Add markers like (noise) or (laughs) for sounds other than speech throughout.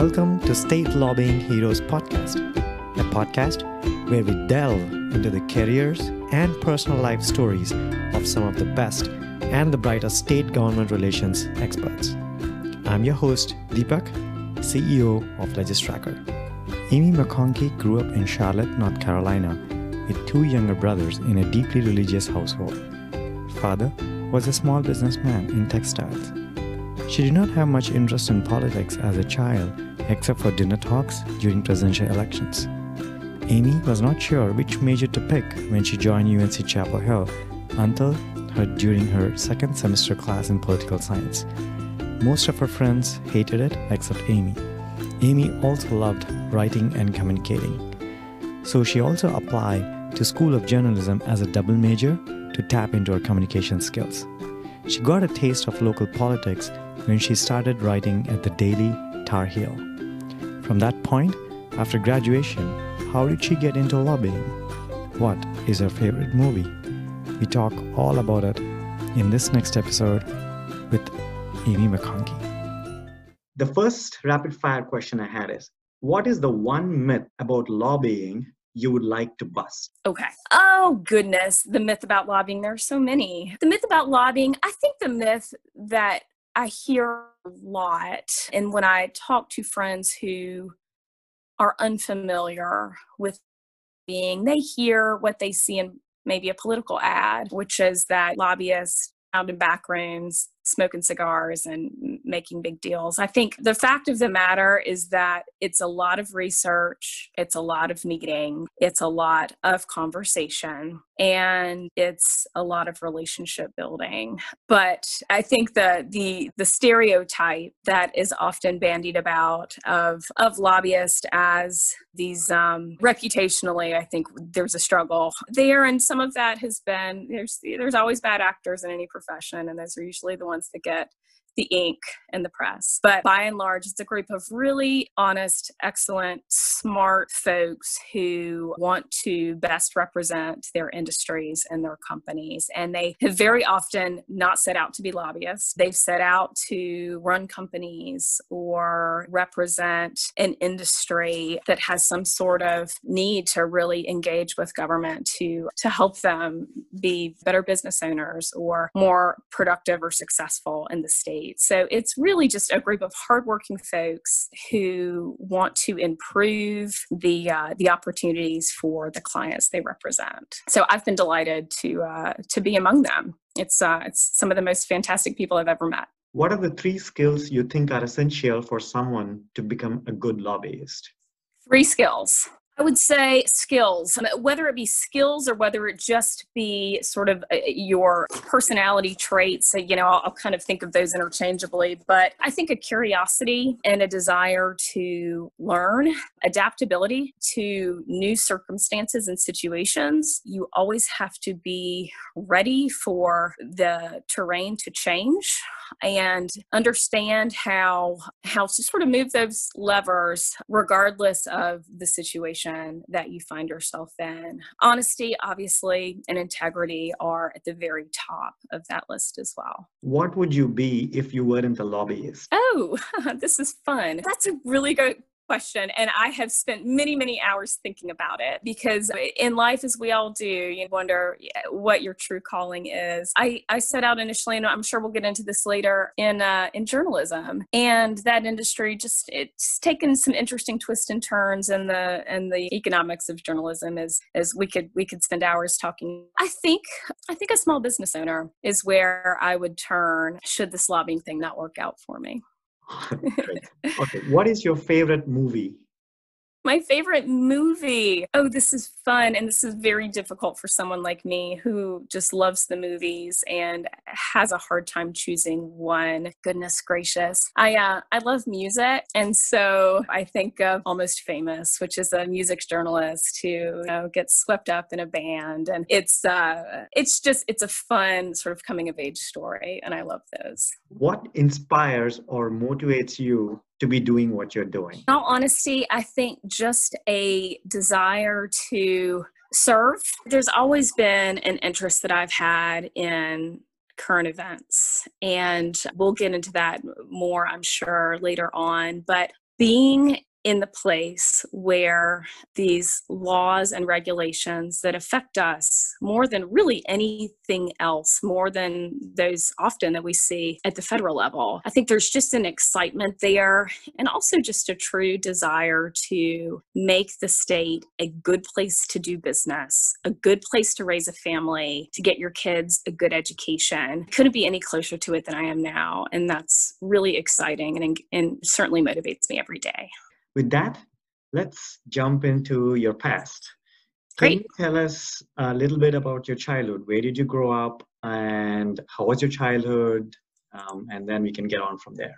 Welcome to State Lobbying Heroes Podcast, a podcast where we delve into the careers and personal life stories of some of the best and the brightest state government relations experts. I'm your host, Deepak, CEO of Legistracker. Amy McConkey grew up in Charlotte, North Carolina, with two younger brothers in a deeply religious household. Father was a small businessman in textiles. She did not have much interest in politics as a child, except for dinner talks during presidential elections. Amy was not sure which major to pick when she joined UNC Chapel Hill until her during her second semester class in political science. Most of her friends hated it except Amy. Amy also loved writing and communicating. So she also applied to School of Journalism as a double major to tap into her communication skills. She got a taste of local politics when she started writing at the Daily Tar Heel. From that point, after graduation, how did she get into lobbying? What is her favorite movie? We talk all about it in this next episode with Amy McConkey. The first rapid fire question I had is What is the one myth about lobbying you would like to bust? Okay. Oh, goodness. The myth about lobbying. There are so many. The myth about lobbying, I think the myth that I hear a lot, and when I talk to friends who are unfamiliar with being, they hear what they see in maybe a political ad, which is that lobbyists out in back rooms smoking cigars and making big deals. I think the fact of the matter is that it's a lot of research, it's a lot of meeting, it's a lot of conversation, and it's a lot of relationship building. But I think the the the stereotype that is often bandied about of of lobbyists as these um, reputationally, I think there's a struggle there, and some of that has been there's there's always bad actors in any profession, and those are usually the ones to get the ink and the press. But by and large, it's a group of really honest, excellent, smart folks who want to best represent their industries and their companies. And they have very often not set out to be lobbyists. They've set out to run companies or represent an industry that has some sort of need to really engage with government to, to help them be better business owners or more productive or successful in the state. So it's really just a group of hardworking folks who want to improve the uh, the opportunities for the clients they represent. So I've been delighted to uh, to be among them. It's uh, it's some of the most fantastic people I've ever met. What are the three skills you think are essential for someone to become a good lobbyist? Three skills. I would say skills, whether it be skills or whether it just be sort of uh, your personality traits. You know, I'll, kind of think of those interchangeably, but I think a curiosity and a desire to learn, adaptability to new circumstances and situations. You always have to be ready for the terrain to change and understand how how to sort of move those levers regardless of the situation that you find yourself in. Honesty obviously and integrity are at the very top of that list as well. What would you be if you weren't a lobbyist? Oh (laughs) this is fun. That's a really good question and i have spent many many hours thinking about it because in life as we all do you wonder what your true calling is. I i set out initially and i'm sure we'll get into this later in uh, in journalism. And that industry just it's taken some interesting twists and turns in the and the economics of journalism as as we could we could spend hours talking. I think i think a small business owner is where i would turn should this lobbying thing not work out for me (laughs) okay, what is your favorite movie? My favorite movie. Oh, this is fun. And this is very difficult for someone like me who just loves the movies and has a hard time choosing one. Goodness gracious. I, uh, I love music. And so I think of Almost Famous, which is a music journalist who you know, gets swept up in a band. And it's, uh, it's just, it's a fun sort of coming of age story. And I love those. What inspires or motivates you to be doing what you're doing? In all honesty, I think just a desire to serve. There's always been an interest that I've had in current events, and we'll get into that more, I'm sure, later on. But being in the place where these laws and regulations that affect us more than really anything else, more than those often that we see at the federal level. I think there's just an excitement there and also just a true desire to make the state a good place to do business, a good place to raise a family, to get your kids a good education. Couldn't be any closer to it than I am now. And that's really exciting and, and certainly motivates me every day with that, let's jump into your past. Can you tell us a little bit about your childhood? Where did you grow up and how was your childhood? Um, and then we can get on from there.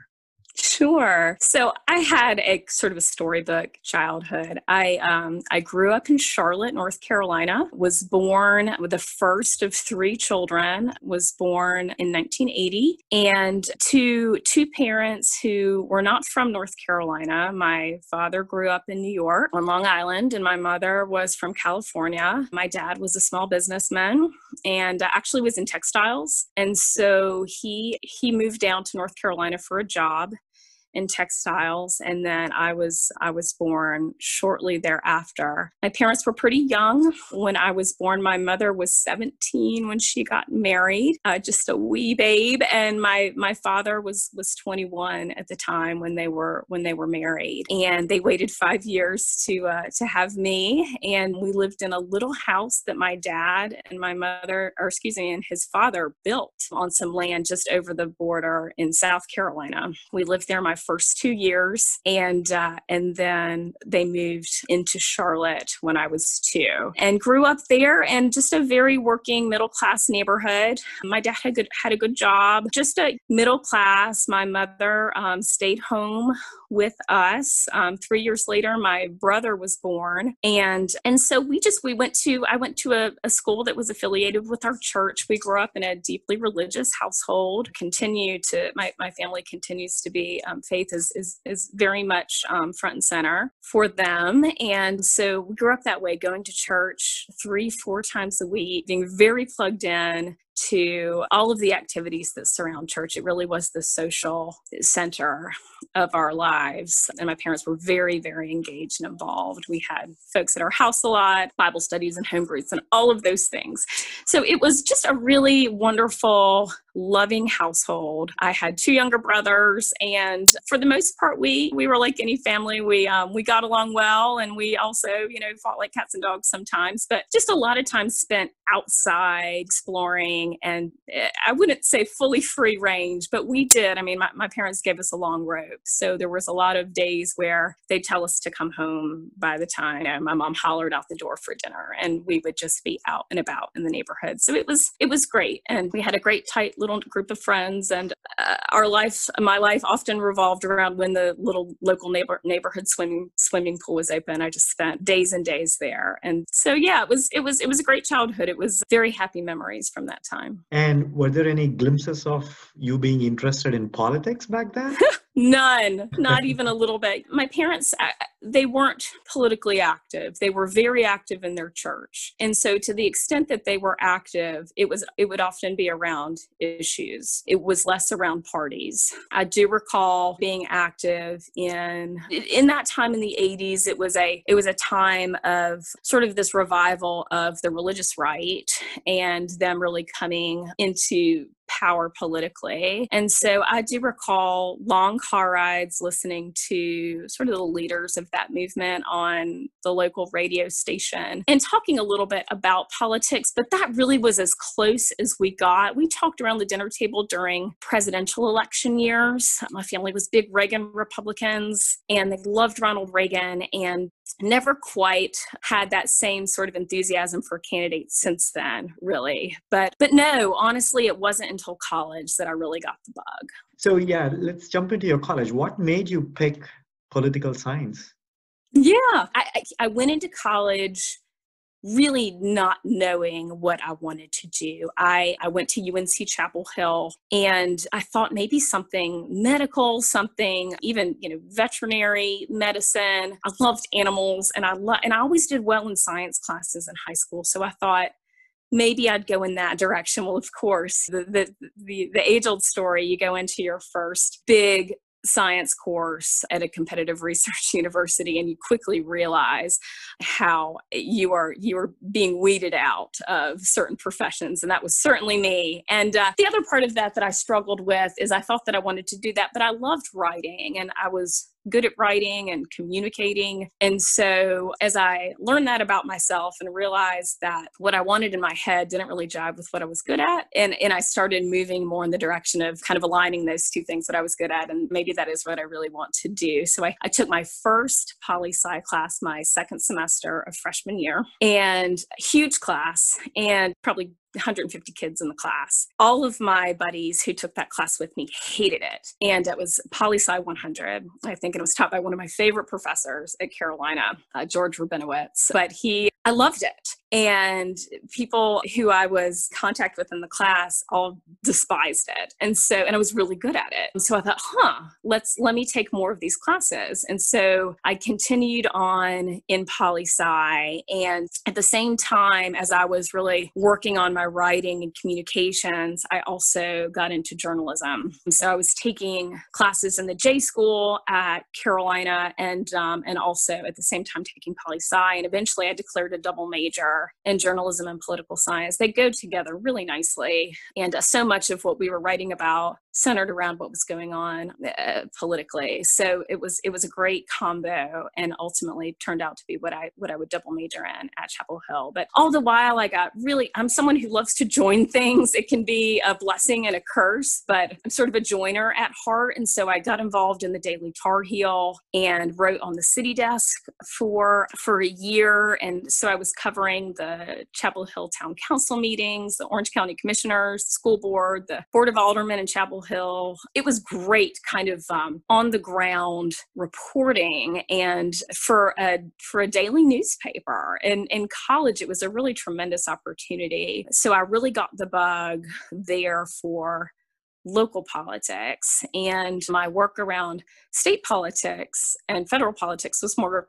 Sure. So I had a sort of a storybook childhood. I um, I grew up in Charlotte, North Carolina. Was born the first of three children. Was born in 1980, and to two parents who were not from North Carolina. My father grew up in New York on Long Island, and my mother was from California. My dad was a small businessman and actually was in textiles, and so he he moved down to North Carolina for a job in textiles and then i was i was born shortly thereafter. My parents were pretty young when i was born. My mother was 17 when she got married uh, just a wee babe and my my father was was 21 at the time when they were when they were married. And they waited five years to uh, to have me and we lived in a little house that my dad and my mother or excuse me and his father built on some land just over the border in south carolina. We lived there my first two years, and uh, and then they moved into Charlotte when I was two, and grew up there, and just a very working middle class neighborhood. My dad had good had a good job, just a middle class. My mother um, stayed home with us. Um, three years later, my brother was born, and and so we just we went to I went to a, a school that was affiliated with our church. We grew up in a deeply religious household. Continue to my my family continues to be um, faith is is is very much um, front and center for them, and so we grew up that way, going to church three four times a week, being very plugged in to all of the activities that surround church. It really was the social center of our lives. And my parents were very, very engaged and involved. We had folks at our house a lot, Bible studies and home groups, and all of those things. So it was just a really wonderful, loving household. I had two younger brothers, and for the most part, we we were like any family. We um, we got along well, and we also, you know, fought like cats and dogs sometimes. But just a lot of time spent outside exploring, and eh, I wouldn't say fully free range, but we did. I mean, my, my parents gave us a long rope, so there was a lot of days where they'd tell us to come home by the time you know, my mom hollered out the door for dinner, and we would just be out and about in the neighborhood. So it was it was great, and we had a great tight little group of friends and uh, our life my life often revolved around when the little local neighbor neighborhood swimming swimming pool was open i just spent days and days there and so yeah it was it was it was a great childhood it was very happy memories from that time. And were there any glimpses of you being interested in politics back then (laughs) None, not even a little bit. My parents, uh, they weren't politically active. They were very active in their church. And so to the extent that they were active, it was it would often be around issues. It was less around parties. I do recall being active in in that time in the 80s it was a it was a time of sort of this revival of the religious right and them really coming into power politically. And so I do recall long car rides listening to sort of the leaders of that movement on the local radio station and talking a little bit about politics, but that really was as close as we got. We talked around the dinner table during presidential election years. My family was big Reagan Republicans and they loved Ronald Reagan and never quite had that same sort of enthusiasm for candidates since then really. But but no honestly it wasn't until college that i really got the bug. So yeah let's jump into your college. What made you pick political science? Yeah i i went into college really not knowing what I wanted to do. I, I went to UNC Chapel Hill and I thought maybe something medical, something even, you know, veterinary medicine. I loved animals and I lo- and I always did well in science classes in high school. So I thought maybe I'd go in that direction. (laughs) Well, of course, the the the, the age old story, you go into your first big science course at a competitive research (laughs) university and you quickly realize how you are you are being weeded out of certain professions and that was certainly me. And uh, the other part of that that i struggled with is i thought that i wanted to do that but i loved writing and i was good at writing and communicating. And so, as I learned that about myself and realized that what I wanted in my head didn't really jive with what I was good at, and, and I started moving more in the direction of kind of aligning those two things that I was good at, and maybe that is what I really want to do. So, I, I took my first poli sci class my second semester of freshman year, and huge class, and probably 150 kids in the class. All of my buddies who took that class with me hated it. And it was Poli Sci 100. I think and it was taught by one of my favorite professors at Carolina, uh, George Rabinowitz. But he, I loved it and people who I was contact with in the class all despised it. And so, and I was really good at it. And so I thought, huh, let's, let me take more of these classes. And so I continued on in poli sci. And at the same time as I was really working on my writing and communications, I also got into journalism. And so I was taking classes in the J school at Carolina and, um, and also at the same time taking poli sci. And eventually I declared a double major and journalism and political science. They go together really nicely. And uh, so much of what we were writing about centered around what was going on uh, politically. So it was it was a great combo, and ultimately turned out to be what I what I would double major in at Chapel Hill. But all the while, I got really I'm someone who loves to join (laughs) things. It can be a blessing and a curse, but I'm sort of a joiner at heart, and so I got involved in the Daily Tar Heel and wrote on the city desk for for a year, and so I was covering the Chapel Hill Town Council meetings, the Orange County Commissioners, the school board, the Board of Aldermen in Chapel Hill. It was great, kind of um, on the ground reporting, and for a for a daily newspaper. And in college, it was a really tremendous opportunity. So I really got the bug there for local politics and my work around state politics and federal politics was more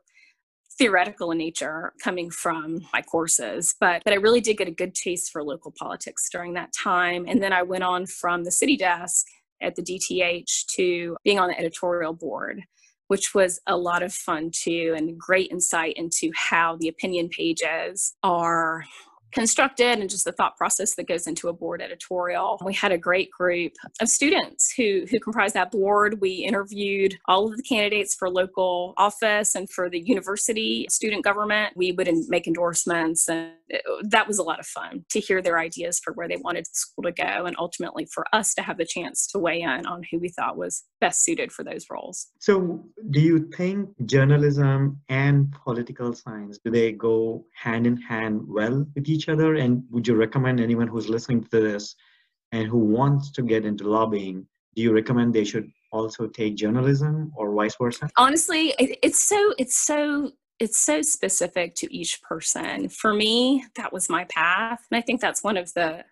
theoretical in nature coming from my courses but but i really did get a good taste for local politics during that time. And then i went on from the city desk at the dth to being on the editorial board which was a lot of fun too and great insight into how the opinion pages are constructed and just the thought process that goes into a board editorial. We had a great group of students who who comprised that board. We interviewed all of the candidates for local office and for the university student government. We would make endorsements and it, that was a lot of fun to hear their ideas for where they wanted the school to go and ultimately for us to have the chance to weigh in on who we thought was best suited for those roles. So, do you think journalism and political science do they go hand in hand well with each each other? And would you recommend anyone who's listening to this and who wants to get into lobbying, do you recommend they should also take journalism or vice versa? Honestly, it's so it's so it's so specific to each person. For me, that was my path. And I think that's one of the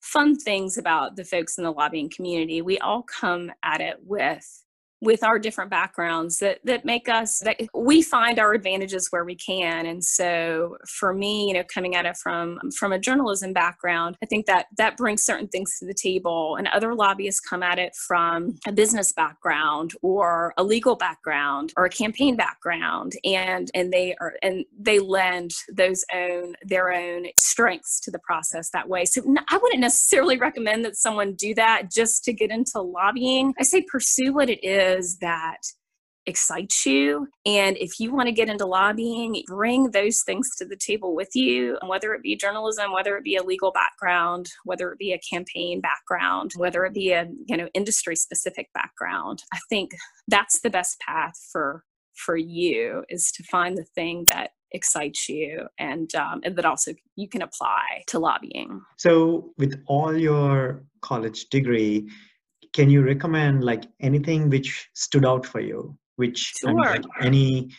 fun things about the folks in the lobbying community. We all come at it with with our different backgrounds that that make us that we find our advantages where we can. And so for me you know coming at it from from a journalism background i think that that brings certain things to the table. And other lobbyists come at it from a business background or a legal background or a campaign background. And and they are and they lend those own their own strengths to the process that way. So i wouldn't necessarily recommend that someone do that just to get into lobbying. I say pursue what it is that excites you. And if you want to get into lobbying, bring those things to the table with you, whether it be journalism, whether it be a legal background, whether it be a campaign background, whether it be a you know industry specific background. I think that's the best path for for you is to find the thing that excites you and, um, and that also you can apply to lobbying. So, with all your college degree, can you recommend like anything which stood out for you which sure. I mean, like any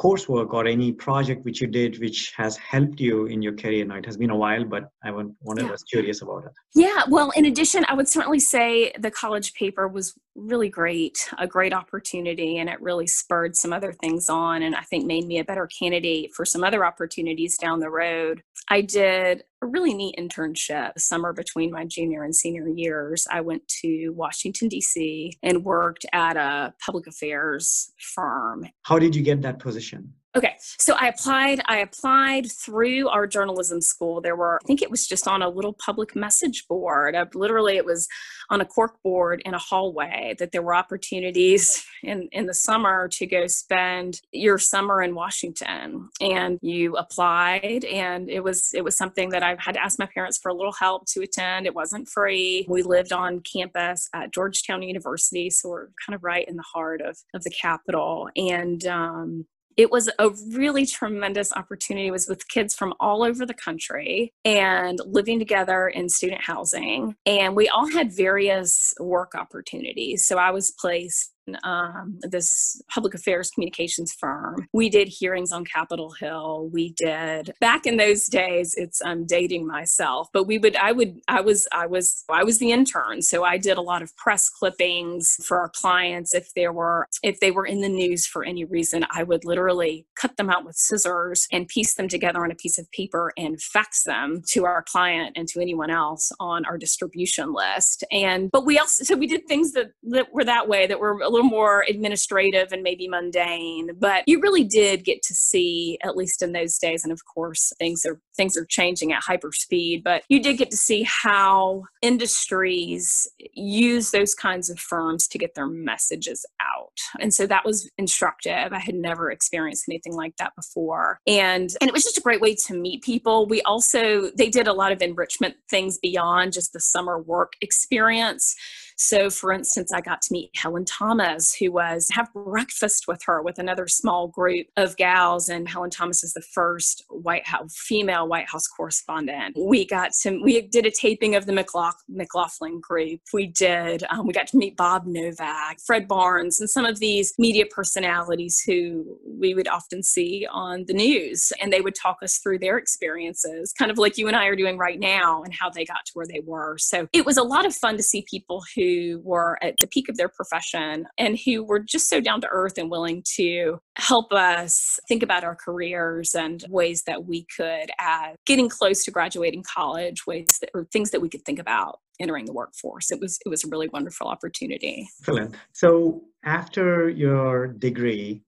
coursework or any project which you did which has helped you in your career now it has been a while but i want, wanted yeah. was curious about it yeah well in addition i would certainly say the college paper was really great, a great opportunity, and it really spurred some other things on and I think made me a better candidate for some other opportunities down the road. I did a really neat internship summer between my junior and senior years. I went to Washington, D.C., and worked at a public affairs firm. How did you get that position? Okay, so I applied. I applied through our journalism school. There were, I think it was just on a little public message board. Literally, it was on a cork board in a hallway that there were opportunities (laughs) in in the summer to go spend your summer in Washington. And you applied, and it was it was something that I had to ask my parents for a little help to attend. It wasn't free. We lived on campus at Georgetown University, so we're kind of right in the heart of of the capital. And um, it was a really tremendous opportunity. It was with kids from all over the country and living together in student housing. And we all had various work opportunities. So i was placed um, this public affairs communications firm. We did hearings on Capitol Hill. We did back in those days. It's I'm dating myself, but we would I would I was I was I was the intern, so I did a lot of press clippings for our clients. If there were if they were in the news for any reason, I would literally cut them out with scissors and piece them together on a piece of paper and fax them to our client and to anyone else on our distribution list. And but we also so we did things that that were that way that were little more administrative and maybe mundane, but you really did get to see, at least in those days, and of course things are things are changing at hyper speed, but you did get to see how industries use those kinds of firms to get their messages out. And so that was instructive. I had never experienced anything like that before. And and it was just a great way to meet people. We also they did a lot of enrichment things beyond just the summer work experience. So, for instance, I got to meet Helen Thomas, who was have breakfast with her with another small group of gals, and Helen Thomas is the first White House female White House correspondent. We got to we did a taping of the McLaughlin group. We did um, we got to meet Bob Novak, Fred Barnes, and some of these media personalities who we would often see on the news, and they would talk us through their experiences, kind of like you and I are doing right now, and how they got to where they were. So it was a lot of fun to see people who who were at the peak of their profession and who were just so down to earth and willing to help us think about our careers and ways that we could, at getting close to graduating college, ways that, or things that we could think about entering the workforce. It was it was a really wonderful opportunity. Excellent. So after your degree,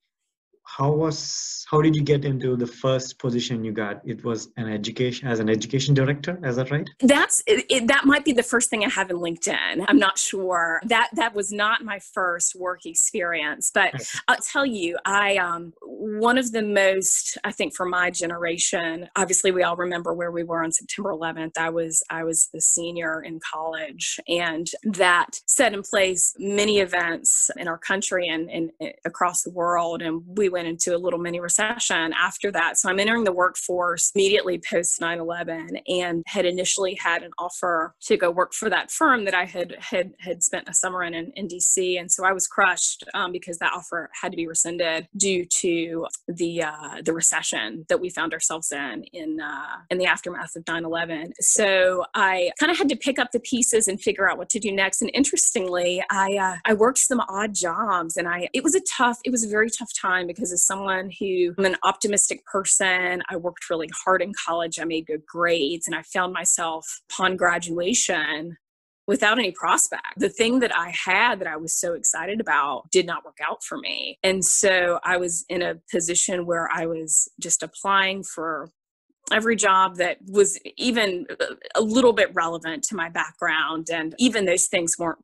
how was how did you get into the first position you got? It was an education as an education director is that right? That's it, it, that might be the first thing i have in linkedin. I'm not sure. That that was not my first work experience but i'll tell you i um one of the most i think for my generation obviously we all remember where we were on september 11th i was i was a senior in college and that set in place many events in our country and, and across the world and we went into a little mini recession after that. So I'm entering the workforce immediately post 9 11 and had initially had an offer to go work for that firm that I had had, had spent a summer in, in, in DC. And so I was crushed um, because that offer had to be rescinded due to the uh, the recession that we found ourselves in in, uh, in the aftermath of 9 11. So I kind of had to pick up the pieces and figure out what to do next. And interestingly, I, uh, I worked some odd jobs and I, it was a tough, it was a very tough time because as someone who I'm an optimistic person. I worked really hard in college. I made good grades and I found myself upon graduation without any prospect. The thing that I had that I was so excited about did not work out for me. And so I was in a position where I was just applying for every job that was even a little bit relevant to my background and even those things weren't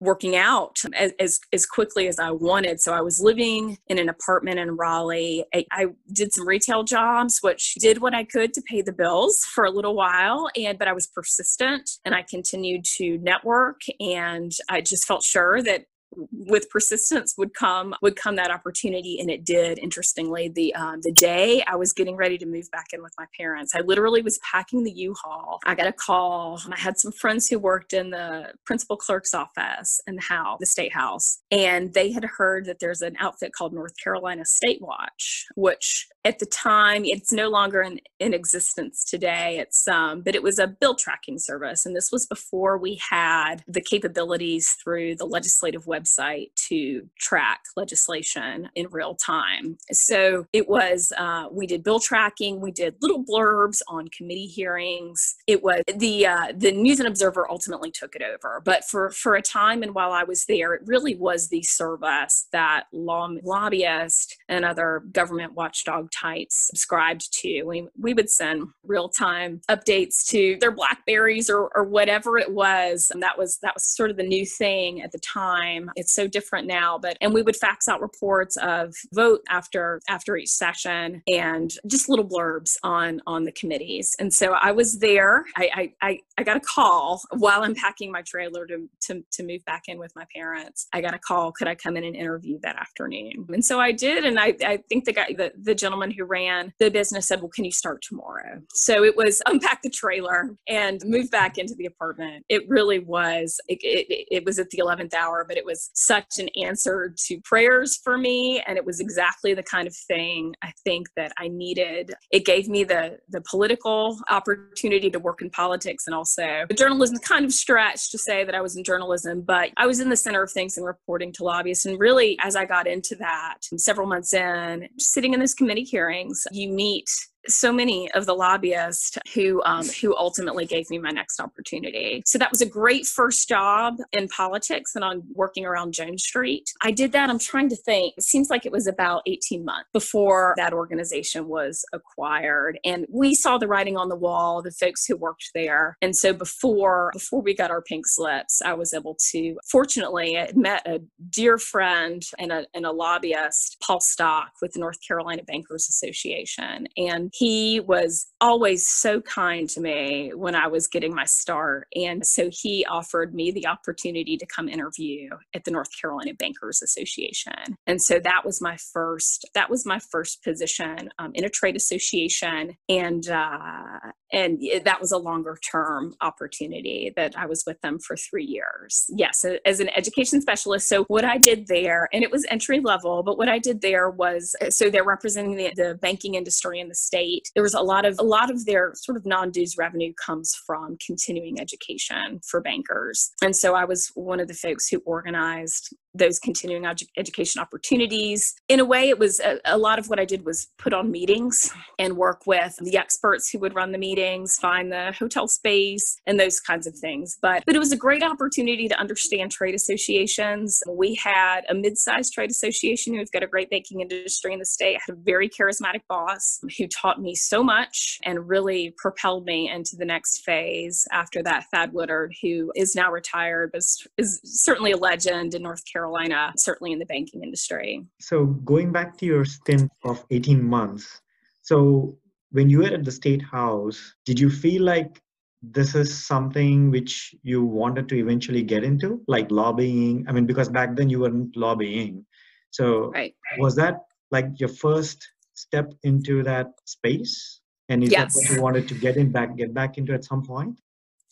working out as, as, quickly as I wanted. So I was living in an apartment in Raleigh. I, I, did some retail jobs, which did what I could to pay the bills for a little while. And but I was persistent and I continued to network and I just felt sure that with persistence would come would come that opportunity and it did interestingly. The um, the day i was getting ready to move back in with my parents i literally was packing the u-haul. I got a call i had some friends who worked in the principal clerk's office in the house the state house and they had heard that there's an outfit called north carolina state watch which at the time it's no longer in, in existence today. It's um, but it was a bill tracking service and this was before we had the capabilities through the legislative website to track legislation in real time. So it was uh, we did bill tracking we did little blurbs on committee hearings. It was the uh, the news and observer ultimately took it over. But for for a time and while i was there it really was the service that law lobbyists and other government watchdog types subscribed to. We, we would send real time updates to their Blackberries or, or whatever it was. And that was that was sort of the new thing at the time. It's so different now, but and we would fax out reports of vote after after each session and just little blurbs on on the committees. And so I was there. I I, I got a call while I'm packing my trailer to, to to move back in with my parents. I got a call. Could I come in and interview that afternoon? And so I did. And I, I think the guy, the, the gentleman who ran the business said, Well, can you start tomorrow? So it was (laughs) unpack the trailer and move back into the apartment. It really was, it, it, it was at the 11th hour, but it was such an answer to prayers for me. And it was exactly the kind of thing I think that I needed. It gave me the, the political opportunity to work in politics and also the journalism kind of stretched to say that I was in journalism, but I was in the center of things and reporting to lobbyists. And really, as I got into that several months in, sitting in this committee hearings, you meet so many of the lobbyists who um, who ultimately gave me my next opportunity. So that was a great first job in politics and on working around Jones Street. I did that. I'm trying to think. It seems like it was about 18 months before that organization was acquired, and we saw the writing on the wall. The folks who worked there, and so before before we got our pink slips, I was able to. Fortunately, I met a dear friend and a, and a lobbyist, Paul Stock, with the North Carolina Bankers Association, and he was always so kind to me when I was getting my start. And so he offered me the opportunity to come interview at the North Carolina Bankers Association. And so that was my first, that was my first position um, in a trade association. And, uh, and that was a longer term opportunity that I was with them for three years. Yes, as an education specialist. So what I did there, and it was entry level, but what I did there was, so they're representing the, the banking industry in the state there was a lot of a lot of their sort of non-dues revenue comes from continuing education for bankers. And so I was one of the folks who organized those continuing edu- education opportunities. In a way, it was a, a, lot of what I did was put on meetings and work with the experts who would run the meetings, find the hotel space, and those kinds of things. But but it was a great opportunity to understand trade associations. We had a mid-sized trade association who's got a great banking industry in the state. I had a very charismatic boss who taught me so much and really propelled me into the next phase after that. Thad Woodard, who is now retired, but is certainly a legend in North Carolina Carolina, certainly in the banking industry. So, going back to your stint of 18 months, so when you were at the State House, did you feel like this is something which you wanted to eventually get into, like lobbying? I mean, because back then you weren't lobbying. So, right. was that like your first step into that space? And is yes. that what you wanted to get in back, get back into at some point?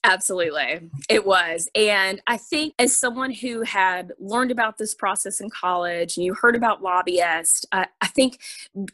Absolutely. It was. And I think as someone who had learned about this process in college and you heard about lobbyists, I think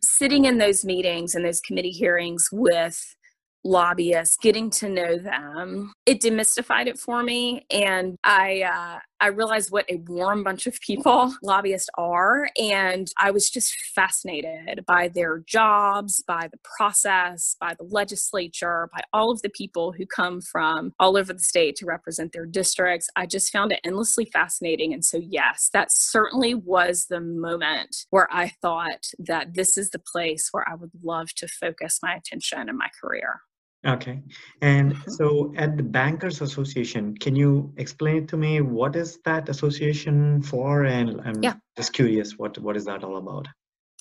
sitting in those meetings and those committee hearings with lobbyists, getting to know them, it demystified it for me. And I, uh, I realized what a warm bunch of people (laughs) lobbyists are. And I was just fascinated by their jobs, by the process, by the legislature, by all of the people who come from all over the state to represent their districts. I just found it endlessly fascinating. And so, yes, that certainly was the moment where I thought that this is the place where I would love to focus my attention and my career. Okay. And mm-hmm. so at the Bankers Association, can you explain it to me what is that association for? And I'm yeah. just curious, what, what is that all about?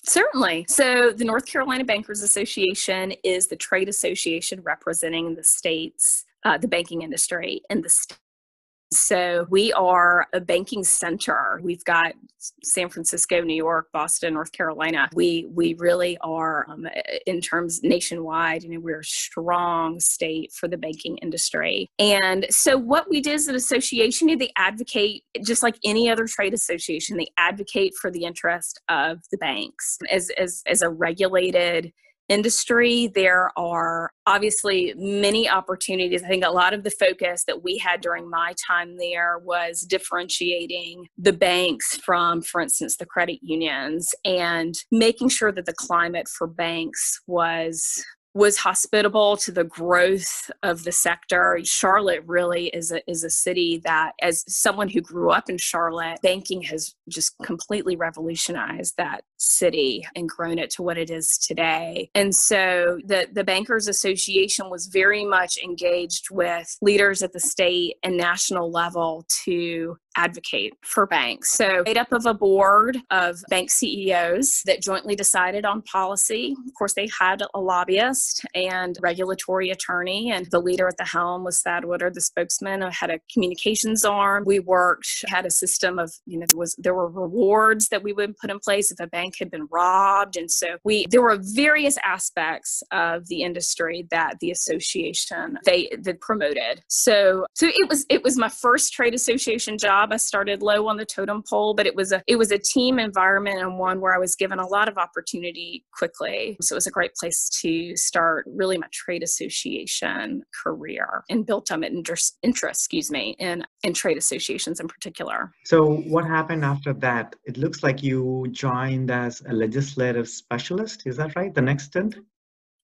Certainly. So, the North Carolina Bankers Association is the trade association representing the states, uh, the banking industry in the state So we are a banking center. We've got San Francisco, New York, Boston, North Carolina. We we really are um, in terms nationwide. You know, we're a strong state for the banking industry. And so what we did as an association, they advocate just like any other trade association. They advocate for the interest of the banks as as as a regulated industry, there are obviously many opportunities. I think a lot of the focus that we had during my time there was differentiating the banks from, for instance, the credit unions and making sure that the climate for banks was was hospitable to the growth of the sector. Charlotte really is a, is a city that, as someone who grew up in Charlotte, banking has just completely revolutionized that city and grown it to what it is today. And so the, the Bankers Association was very much engaged with leaders at the state and national level to advocate for banks. So, made up of a board of bank CEOs that jointly decided on policy. Of course, they had a lobbyist and regulatory attorney, and the leader at the helm was Thad Woodard, the spokesman, had a communications arm. We worked, had a system of, you know, there was there were rewards that we would put in place if a bank had been robbed, and so we there were various aspects of the industry that the association they that promoted. So, so it was it was my first trade association job. I started low on the totem pole, but it was a it was a team environment and one where I was given a lot of opportunity quickly. So it was a great place to start really my trade association career and built on interest, interest excuse me, in in trade associations in particular. So what happened after that? It looks like you joined uh, as a legislative specialist. Is that right? The next stint?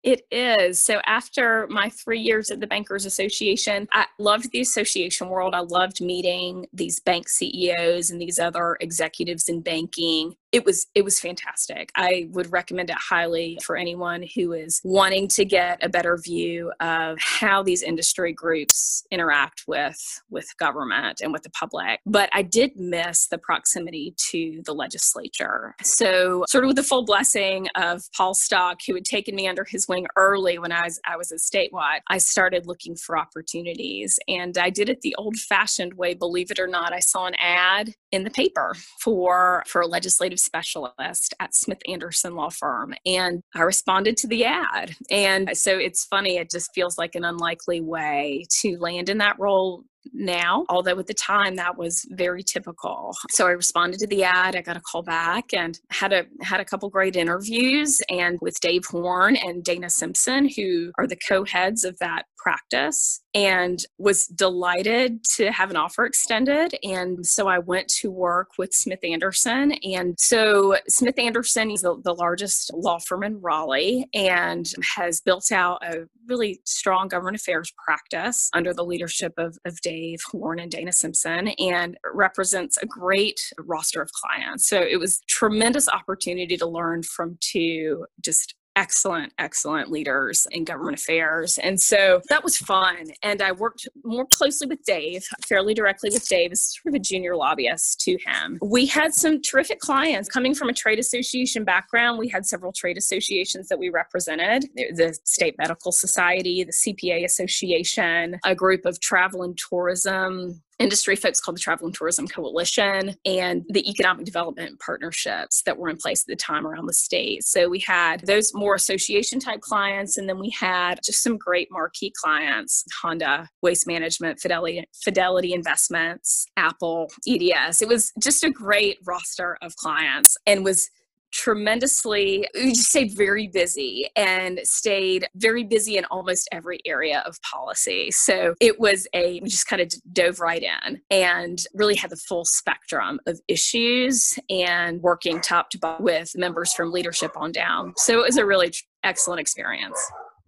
It is. So after my three years at the Bankers Association, I loved the association world. I loved meeting these bank CEOs and these other executives in banking it was it was fantastic. I would recommend it highly for anyone who is wanting to get a better view of how these industry groups interact with with government and with the public. But I did miss the proximity to the legislature. So sort of with the full blessing of Paul Stock, who had taken me under his wing early when I was I was a statewide, I started looking for opportunities. And I did it the old-fashioned way, believe it or not. I saw an ad in the paper for for a legislative specialist at Smith Anderson Law Firm. And I responded to the ad. And so it's funny, it just feels like an unlikely way to land in that role now, although at the time that was very typical. So I responded to the ad, I got a call back and had a had a couple great interviews and with Dave Horn and Dana Simpson who are the co-heads of that practice and was delighted to have an offer extended and so I went to work with Smith Anderson and so Smith Anderson is the, the largest law firm in Raleigh and has built out a really strong government affairs practice under the leadership of, of Dave Dave Horn and Dana Simpson and represents a great roster of clients. So it was tremendous opportunity to learn from two just excellent, excellent leaders in government affairs. And so that was fun. And I worked more closely with Dave, fairly directly with Dave as sort of a junior lobbyist to him. We had some terrific clients coming from a trade association background. We had several trade associations that we represented the State Medical Society, the CPA Association, a group of travel and tourism industry folks called the Travel and Tourism Coalition and the economic development partnerships that were in place at the time around the state. So we had those more association type clients, and then we had just some great marquee clients Honda, Waste Management, Fidelity, Fidelity Investments, Apple, EDS. It was just a great roster of clients and was tremendously we just stayed very busy and stayed very busy in almost every area of policy. So it was a we just kind of dove right in and really had the full spectrum of issues and working top to bottom with members from leadership on down. So it was a really excellent experience.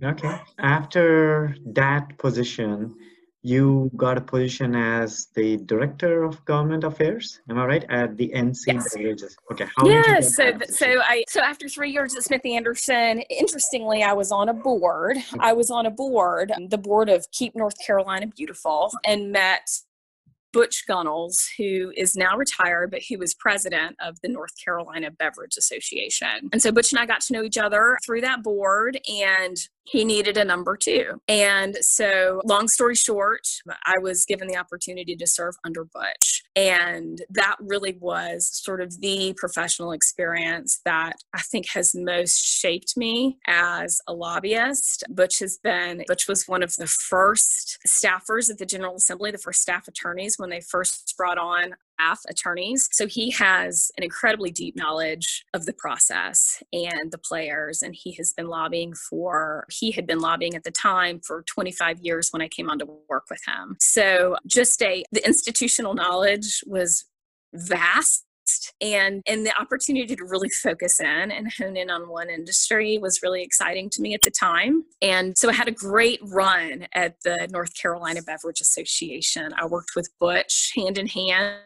Okay. After that position you got a position as the director of government affairs am i right at the nc yes. okay how yes so so i so after three years at smith anderson interestingly i was on a board hmm. i was on a board um, the board of keep north carolina beautiful and met Butch Gunnels, who is now retired, but who was president of the North Carolina Beverage Association. And so Butch and I got to know each other through that board. And he needed a number two. And so, long story short, I was given the opportunity to serve under Butch. And that really was sort of the professional experience that I think has most shaped me as a lobbyist. Butch has been, Butch was one of the first staffers at the General Assembly, the first staff attorneys when they first brought on attorneys. So he has an incredibly deep knowledge of the process and the players. And he has been lobbying for, he had been lobbying at the time for 25 years when I came on to work with him. So just a, the institutional knowledge was vast and and the opportunity to really focus in and hone in on one industry was really exciting to me at the time and so i had a great run at the north carolina beverage association i worked with butch hand in hand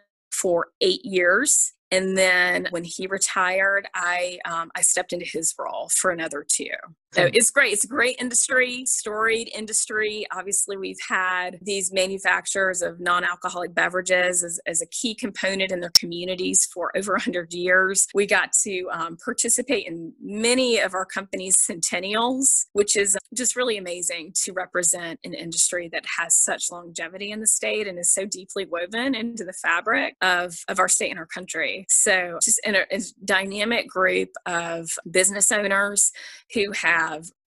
for eight years and then when he retired i um, i stepped into his role for another two so it's great. It's a great industry storied industry. Obviously we've had these manufacturers of non-alcoholic beverages as, as a key component in their communities for (laughs) over 100 years. We got to um, participate in many of our company's centennials which is just really amazing to represent an industry that has such longevity in the state and is so deeply woven into the fabric of, of our state and our country. So, just in a, a dynamic group of business owners who have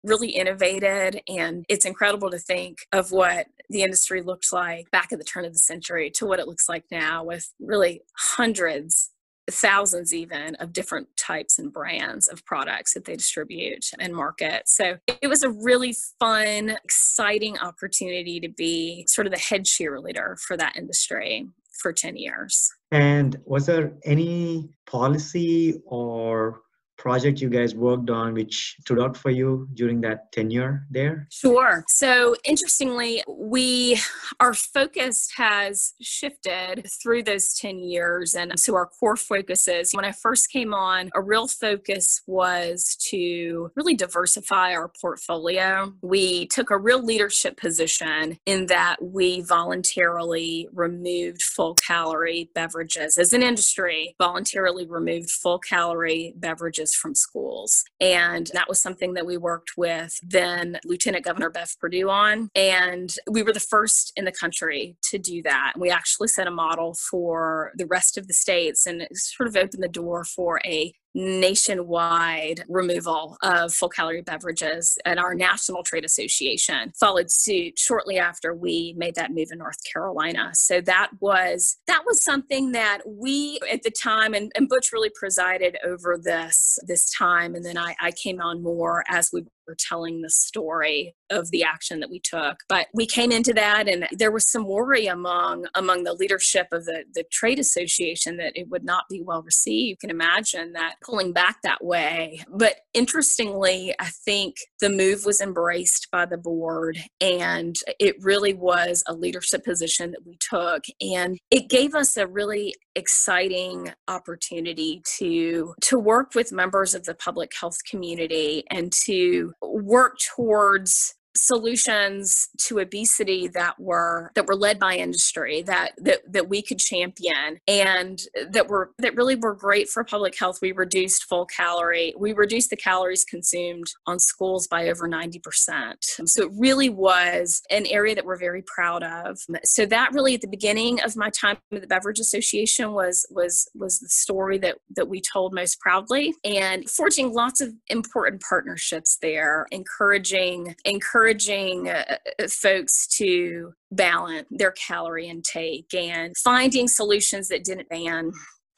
really innovated and it's incredible to think of what the industry looked like back at the turn of the century to what it looks like now with really hundreds thousands even of different types and brands of products that they distribute and market. So it was a really fun, exciting opportunity to be sort of the head cheerleader for that industry for 10 years. And was there any policy or project you guys worked on which stood out for you during that tenure there? Sure. So interestingly, we our focus has shifted through those 10 years. And so our core focuses, when I first came on, a real focus was to really diversify our portfolio. We took a real leadership position in that we voluntarily removed full calorie beverages as an industry, voluntarily removed full calorie beverages from schools. And that was something that we worked with then Lieutenant Governor Bev Perdue on. And we were the first in the country to do that. We actually set a model for the rest of the states and sort of opened the door for a nationwide removal of full calorie beverages and our national trade association followed suit shortly after we made that move in north carolina. So that was that was something that we at the time and, and butch really presided over this this time and then I, I came on more as we telling the story of the action that we took. But we came into that and there was some worry among among the leadership of the, the trade association that it would not be well received. You can imagine that pulling back that way. But interestingly, I think the move was embraced by the board and it really was a leadership position that we took. And it gave us a really exciting opportunity to to work with members of the public health community and to work towards solutions to obesity that were that were led by industry that that that we could champion and that were that really were great for public health. We reduced full calorie we reduced the calories consumed on schools by over 90% so it really was an area that we're very proud of. So that really at the beginning of my time with the beverage association was was was the story that that we told most proudly and forging lots of important partnerships there encouraging encouraging encouraging uh, uh, folks to balance their calorie intake and finding solutions that didn't ban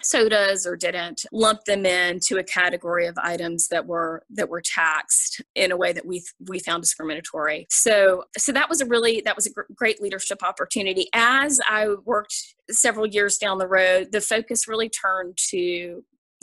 sodas or didn't lump them into a category of items that were that were taxed in a way that we we found discriminatory. So so that was a really that was a gr- great leadership opportunity. As i worked several years down the road the focus really turned to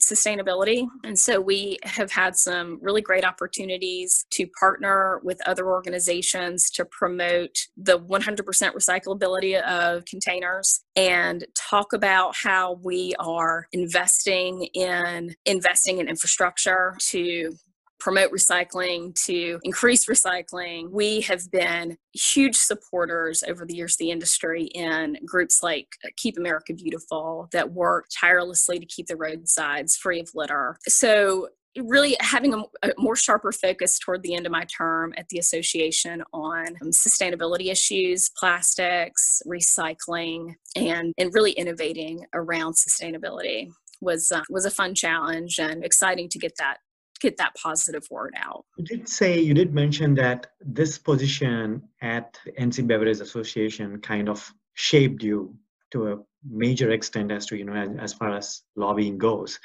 sustainability. And so we have had some really great opportunities to partner with other organizations to promote the 100% recyclability of containers and talk about how we are investing in investing in infrastructure to promote recycling, to increase recycling. We have been huge supporters over the years, the industry, in groups like Keep America Beautiful that work tirelessly to keep the roadsides free of litter. So really having a, a, more sharper focus toward the end of my term at the association on um, sustainability issues plastics recycling and and really innovating around sustainability was uh, was a fun challenge and exciting to get that get that positive word out. You did say you did mention that this position at NC Beverage Association kind of shaped you to a major extent as to you know as, as far as lobbying goes.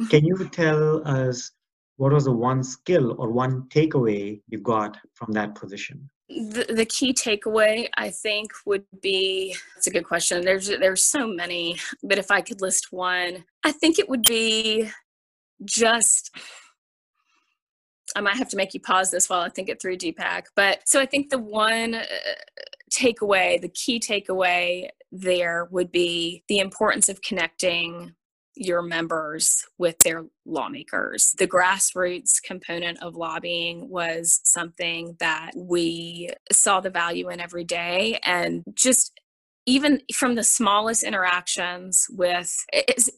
Mm-hmm. Can you tell us what was the one skill or one takeaway you got from that position? The, the key takeaway I think would be it's a good question. There's there's so many, but if I could list one, I think it would be just I might have to make you pause this while I think it through, Deepak. But so I think the one uh, takeaway, the key takeaway there would be the importance of connecting your members with their lawmakers. The grassroots component of lobbying was something that we saw the value in every day and just even from the smallest interactions with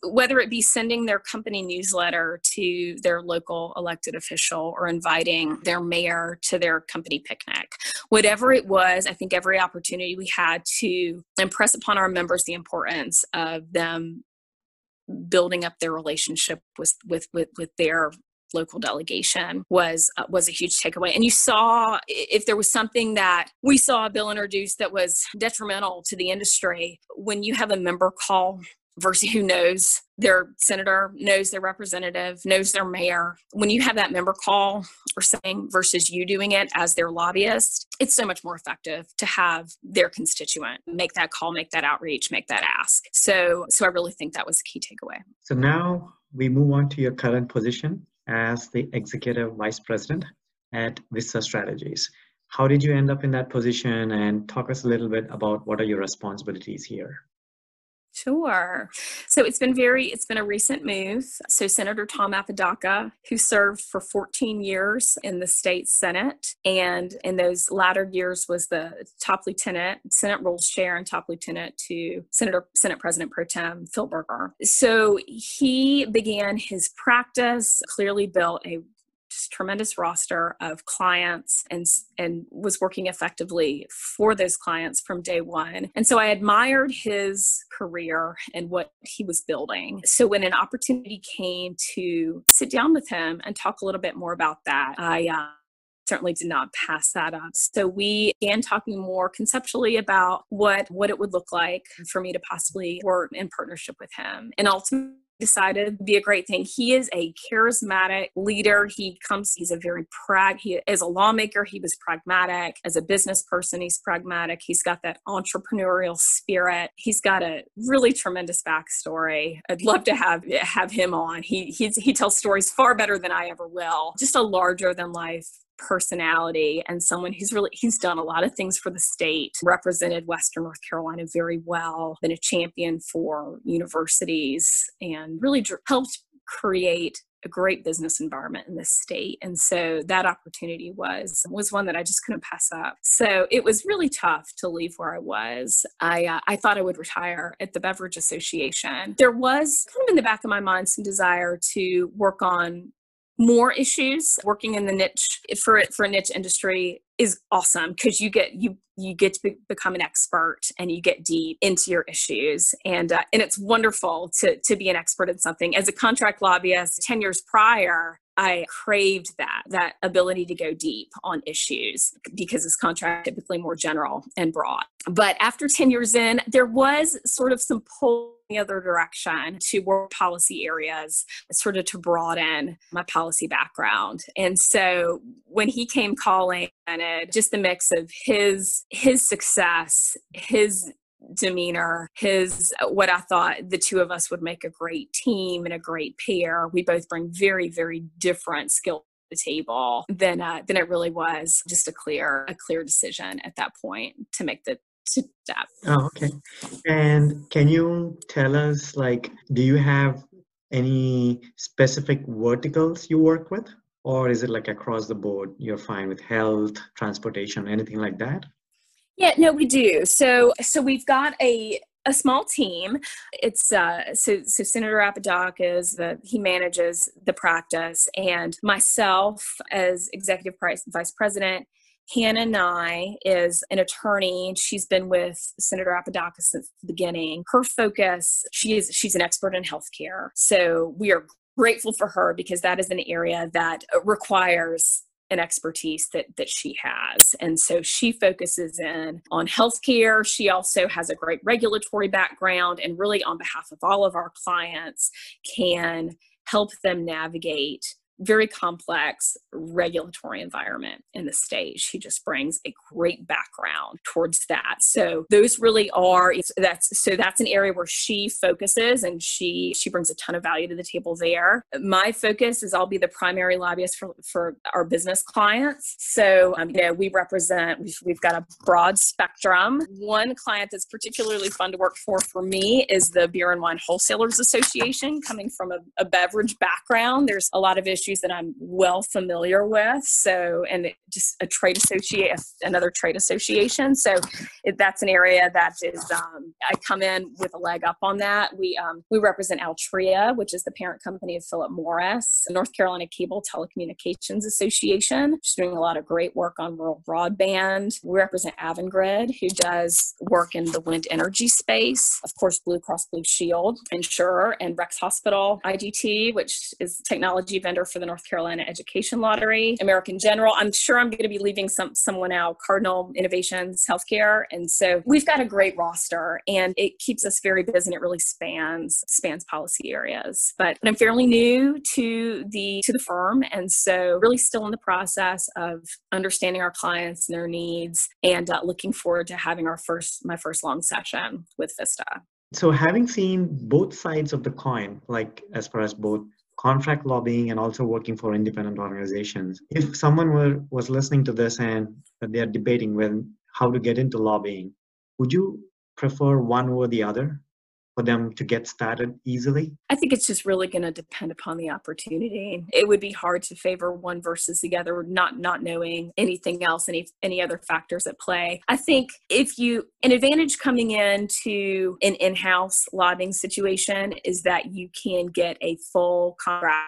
whether it be sending their company newsletter to their local elected official or inviting their mayor to their company picnic. Whatever it was i think every opportunity we had to impress upon our members the importance of them building up their relationship with with with, with their local delegation was uh, was a huge takeaway. And you saw if there was something that we saw a bill introduced that was detrimental to the industry when you have a member call versus who knows their senator knows their representative knows their mayor when you have that member call or saying versus you doing it as their lobbyist it's so much more effective to have their constituent make that call make that outreach make that ask. So so i really think that was a key takeaway. So now we move on to your current position as the executive vice president at Vista Strategies. How did you end up in that position and talk us a little bit about what are your responsibilities here? Sure. So it's been very, it's been a recent move. So Senator Tom Apodaca, who served for 14 years in the state Senate, and in those latter years was the top lieutenant, Senate Rules Chair, and top lieutenant to Senator Senate President Pro Tem Phil Berger. So he began his practice, clearly built a tremendous roster of clients and and was working effectively for those clients from day one. And so I admired his career and what he was building. So when an opportunity came to sit down with him and talk a little bit more about that, I uh, certainly did not pass that up. So we began talking more conceptually about what what it would look like for me to possibly work in partnership with him. And ultimately decided to be a great thing. He is a charismatic leader. He comes, he's a very prag, he is a lawmaker, he was pragmatic. As a business person, he's pragmatic. He's got that entrepreneurial spirit. He's got a really tremendous backstory. I'd love to have have him on. He he's, he tells stories far better than I ever will. Just a larger than life personality and someone who's really he's done a lot of things for the state represented western north carolina very well been a champion for universities and really helped create a great business environment in this state. And so that opportunity was was one that i just couldn't pass up. So it was really tough to leave where i was. I uh, i thought i would retire at the beverage association. There was kind of in the back of my mind some desire to work on more issues working in the niche for for a niche industry is awesome because you get you you get to be, become an expert and you get deep into your issues. And uh, and it's wonderful to to be an expert in something. As a contract lobbyist 10 years prior I craved that, that ability to go deep on issues because this contract typically more general and broad. But after 10 years in, there was sort of some pull the other direction to work policy areas, sort of to broaden my policy background. And so when he came calling, and just the mix of his his success, his demeanor, his what I thought the two of us would make a great team and a great pair. We both bring very, very different skill to the table then uh, then it really was just a clear a clear decision at that point to make the to step. Oh, okay. And can you tell us like do you have any specific verticals you work with or is it like across the board you're fine with health transportation anything like that yeah, no, we do. So, so we've got a a small team. It's uh, so so Senator Apodaca the he manages the practice, and myself as executive vice president. Hannah Nye is an attorney. She's been with Senator Apodaca since the beginning. Her focus, she is she's an expert in healthcare. So we are grateful for her because that is an area that requires an expertise that that she has. And so she focuses in on healthcare. She also has a great regulatory background and really on behalf of all of our clients can help them navigate very complex regulatory environment in the state. She just brings a great background towards that. So those really are that's so that's an area where she focuses and she she brings a ton of value to the table there. My focus is I'll be the primary lobbyist for for our business clients. So um, we represent we've, we've got a broad spectrum. One client that's particularly fun to work for for me is the Beer and Wine Wholesalers Association. Coming from a, a beverage background, there's a lot of issues issues that I'm well familiar with. So, and just a trade associate, another trade association. So, that's an area that is um, I come in with a leg up on that. We um, we represent Altria, which is the parent company of Philip Morris, North Carolina Cable Telecommunications Association. She's doing a lot of great work on rural broadband. We represent Avangrid, who does work in the wind energy space. Of course, Blue Cross Blue Shield, insurer, and Rex Hospital IGT, which is technology vendor for the North Carolina Education Lottery, American General. I'm sure I'm going to be leaving some someone out, Cardinal Innovations Healthcare. And so we've got a great roster and it keeps us very busy and it really spans spans policy areas. But I'm fairly new to the to the firm and so really still in the process of understanding our clients and their needs and uh, looking forward to having our first my first long session with Vista. So having seen both sides of the coin, like as far as both contract lobbying and also working for independent organizations. If someone were was listening to this and they're debating with how to get into lobbying, would you prefer one or the other? For them to get started easily? I think it's just really going to depend upon the opportunity. It would be hard to favor one versus the other, not not knowing anything else, any any other factors at play. I think if you an advantage coming into an in-house lobbying situation is that you can get a full contract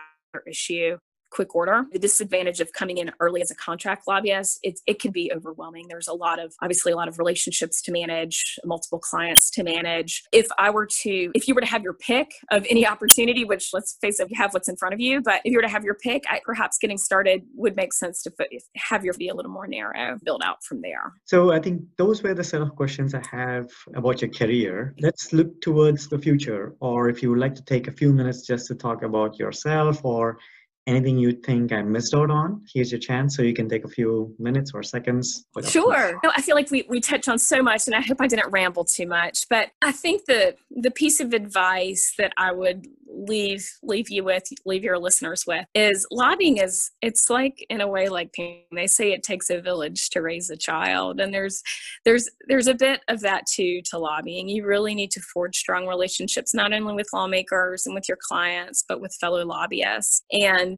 issue quick order. The disadvantage of coming in early as a contract lobbyist, it's, it can be overwhelming. There's a lot of, obviously, a lot of relationships to manage, multiple clients to manage. If I were to, if you were to have your pick of any opportunity, which let's face it, you have what's in front of you, but if you were to have your pick, I, perhaps getting started would make sense to have your be a little more narrow, build out from there. So I think those were the set of questions I have about your career. Let's look towards the future, or if you would like to take a few minutes just to talk about yourself or anything you think I missed out on, here's your chance. So you can take a few minutes or seconds. Sure. No, I feel like we, we touched on so much and I hope I didn't ramble too much, but I think the, the piece of advice that I would leave, leave you with, leave your listeners with is lobbying is, it's like in a way, like they say it takes a village to raise a child. And there's, there's, there's a bit of that too, to lobbying. You really need to forge strong relationships, not only with lawmakers and with your clients, but with fellow lobbyists. And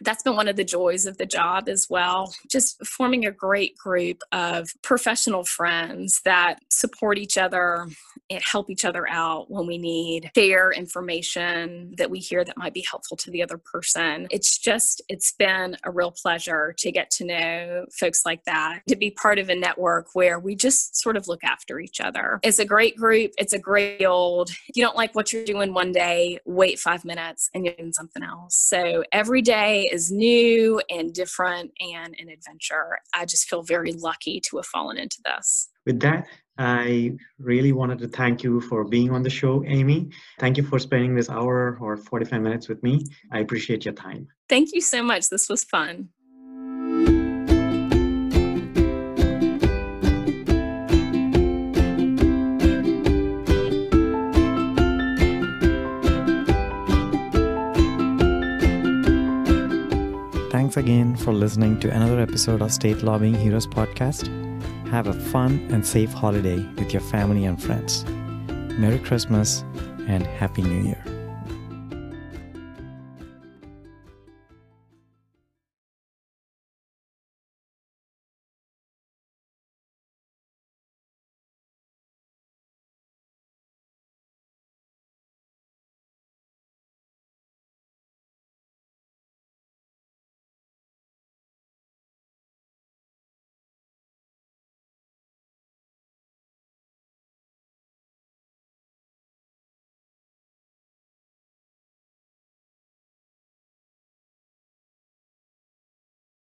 that's been one of the joys of the job as well. Just forming a great group of professional friends that support each other and help each other out when we need share information that we hear that might be helpful to the other person. It's just, it's been a real pleasure to get to know folks like that, to be part of a network where we just sort of look after each other. It's a great group. It's a great old, you don't like what you're doing one day, wait five minutes and you're doing something else. So every day, is new and different and an adventure. I just feel very lucky to have fallen into this. With that, I really wanted to thank you for being on the show, Amy. Thank you for spending this hour or 45 minutes with me. I appreciate your time. Thank you so much. This was fun. Thanks again for listening to another episode of State Lobbying Heroes podcast. Have a fun and safe holiday with your family and friends. Merry Christmas and Happy New Year.